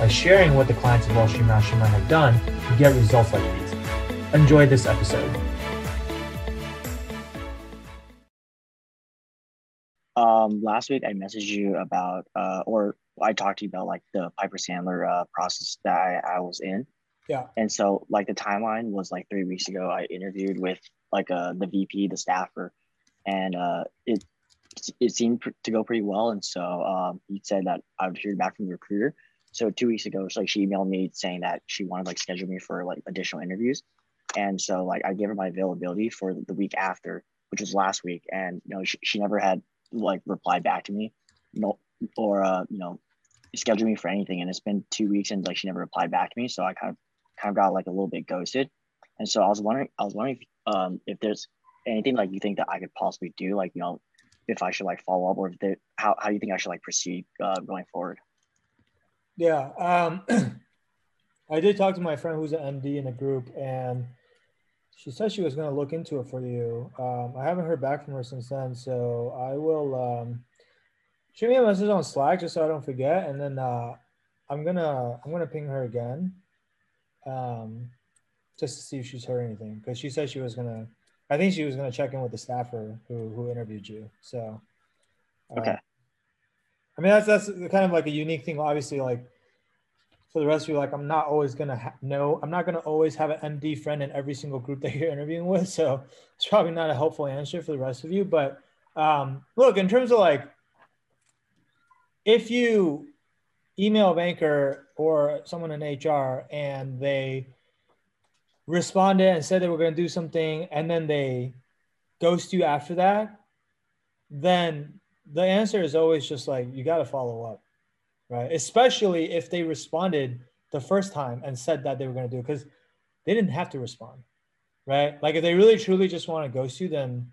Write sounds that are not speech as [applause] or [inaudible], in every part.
by sharing what the clients of Wall Street Mastermind have done to get results like these. Enjoy this episode. Um, last week I messaged you about, uh, or I talked to you about like the Piper Sandler uh, process that I, I was in. Yeah. And so like the timeline was like three weeks ago. I interviewed with like uh, the VP, the staffer, and uh, it it seemed pr- to go pretty well. And so um, he said that I would hear back from the recruiter. So two weeks ago, so like she emailed me saying that she wanted like schedule me for like additional interviews. And so like I gave her my availability for the week after, which was last week. And you know, she, she never had like replied back to me, no, or uh, you know, schedule me for anything. And it's been two weeks and like she never replied back to me. So I kind of kind of got like a little bit ghosted. And so I was wondering, I was wondering if, um, if there's anything like you think that I could possibly do, like you know, if I should like follow up or if they, how how do you think I should like proceed uh, going forward. Yeah. Um, [clears throat] I did talk to my friend who's an MD in the group, and she said she was going to look into it for you. Um, I haven't heard back from her since then, so I will um, shoot me a message on Slack just so I don't forget, and then uh, I'm gonna I'm gonna ping her again, um, just to see if she's heard anything because she said she was gonna. I think she was gonna check in with the staffer who who interviewed you. So. uh, Okay. I mean, that's that's kind of like a unique thing. Obviously, like for the rest of you, like I'm not always gonna ha- know. I'm not gonna always have an MD friend in every single group that you're [laughs] interviewing with. So it's probably not a helpful answer for the rest of you. But um, look, in terms of like, if you email a banker or someone in HR and they responded and said they were going to do something, and then they ghost you after that, then the answer is always just like you got to follow up right? Especially if they responded the first time and said that they were going to do it because they didn't have to respond right? Like if they really truly just want to ghost you then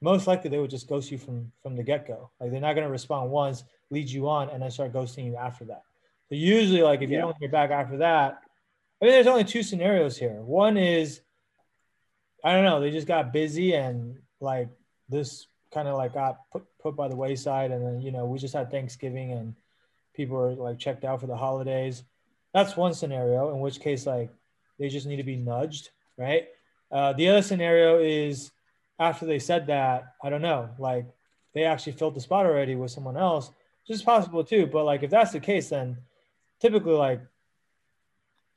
most likely they would just ghost you from from the get-go. Like they're not going to respond once lead you on and then start ghosting you after that. So usually like if you Yeah. don't hear back after that i mean there's only two scenarios here. One is i don't know they just got busy and like this kind of like got put, put by the wayside and then you know we just had thanksgiving and people are like checked out for the holidays. That's one scenario in which case like they just need to be nudged right? Uh, the other scenario is after they said that i don't know like they actually filled the spot already with someone else which is possible too but like if that's the case then typically like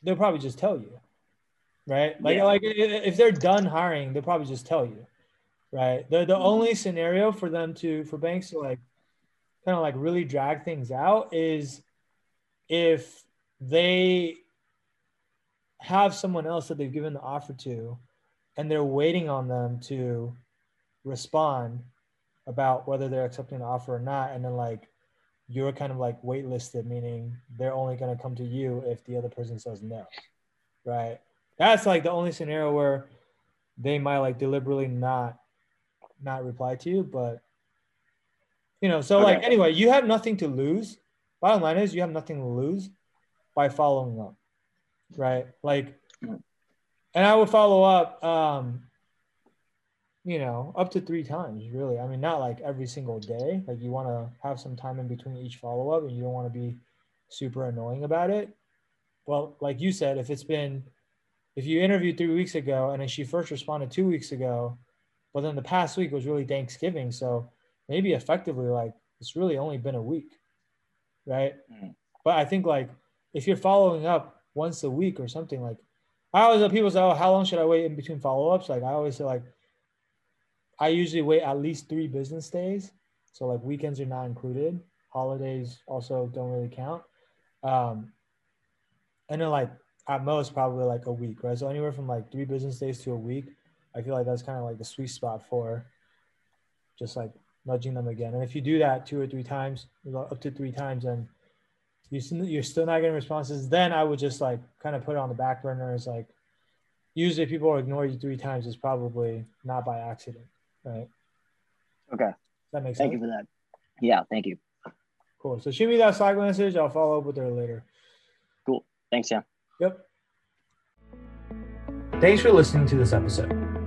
they'll probably just tell you right? Like Yeah. like if they're done hiring they'll probably just tell you right. The the mm-hmm. only scenario for them to for banks to like kind of like really drag things out is if they have someone else that they've given the offer to and they're waiting on them to respond about whether they're accepting the offer or not. And then like you're kind of like waitlisted meaning they're only going to come to you if the other person says no. Right. That's like the only scenario where they might like deliberately not not reply to you but you know so like anyway you have nothing to lose. Bottom line is you have nothing to lose by following up right? Like and i would follow up um you know up to three times really. I mean not like every single day. Like you want to have some time in between each follow-up and you don't want to be super annoying about it. Well like you said if it's been if you interviewed three weeks ago and then she first responded two weeks ago but then the past week was really thanksgiving so maybe effectively like it's really only been a week right? Mhm. but i think like if you're following up once a week or something like i always have people say oh how long should i wait in between follow-ups? Like i always say like i usually wait at least three business days. So like weekends are not included. Holidays also don't really count. Um and then like at most probably like a week right? So anywhere from like three business days to a week i feel like that's kind of like the sweet spot for just like nudging them again and if you do that two or three times up to three times and you you're still not getting responses, then I would just like kind of put it on the back burner as like usually people ignore you three times, it's probably not by accident, right? Okay. That makes Thank sense. Thank you for that. Yeah, thank you. Cool. So shoot me that Slack message. I'll follow up with her later. Cool. Thanks, Sam. Yep. Thanks for listening to this episode.